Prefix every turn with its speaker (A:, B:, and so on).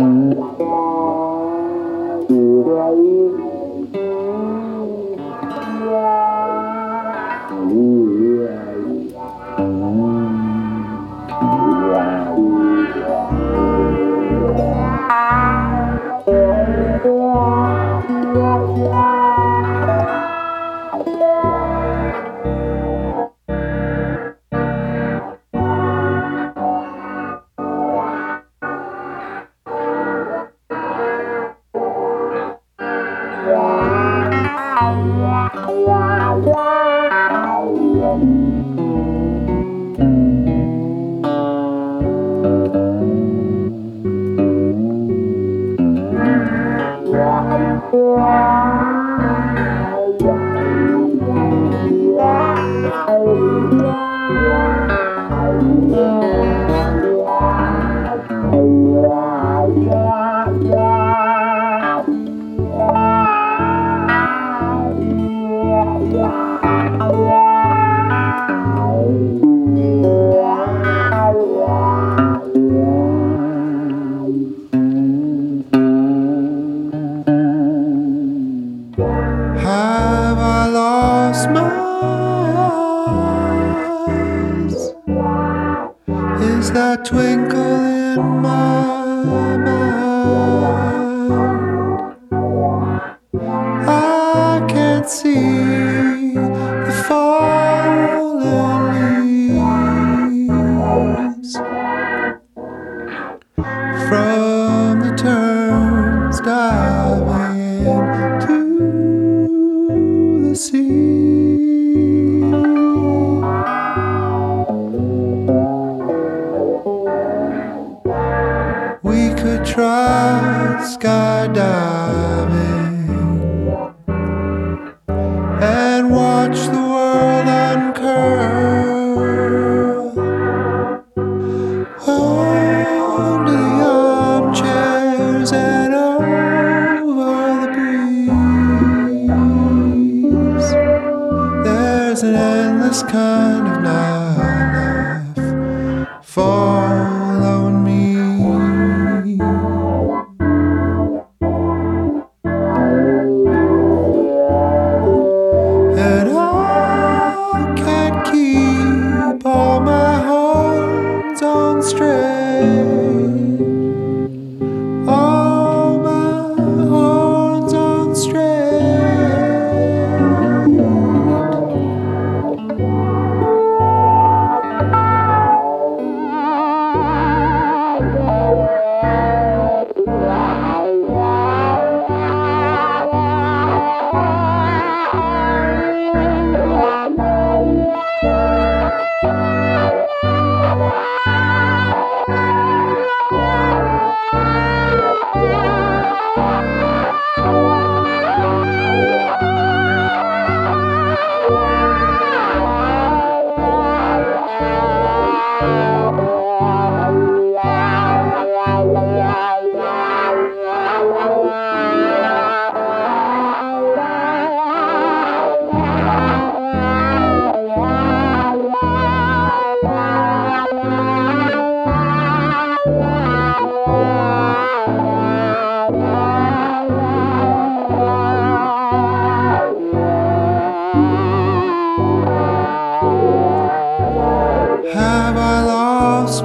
A: Thank you. Yeah. That twinkle in my mind? I can't see Try skydiving and watch the world uncurl under the armchairs and over the breeze. There's an endless kind of nightlife. Have I lost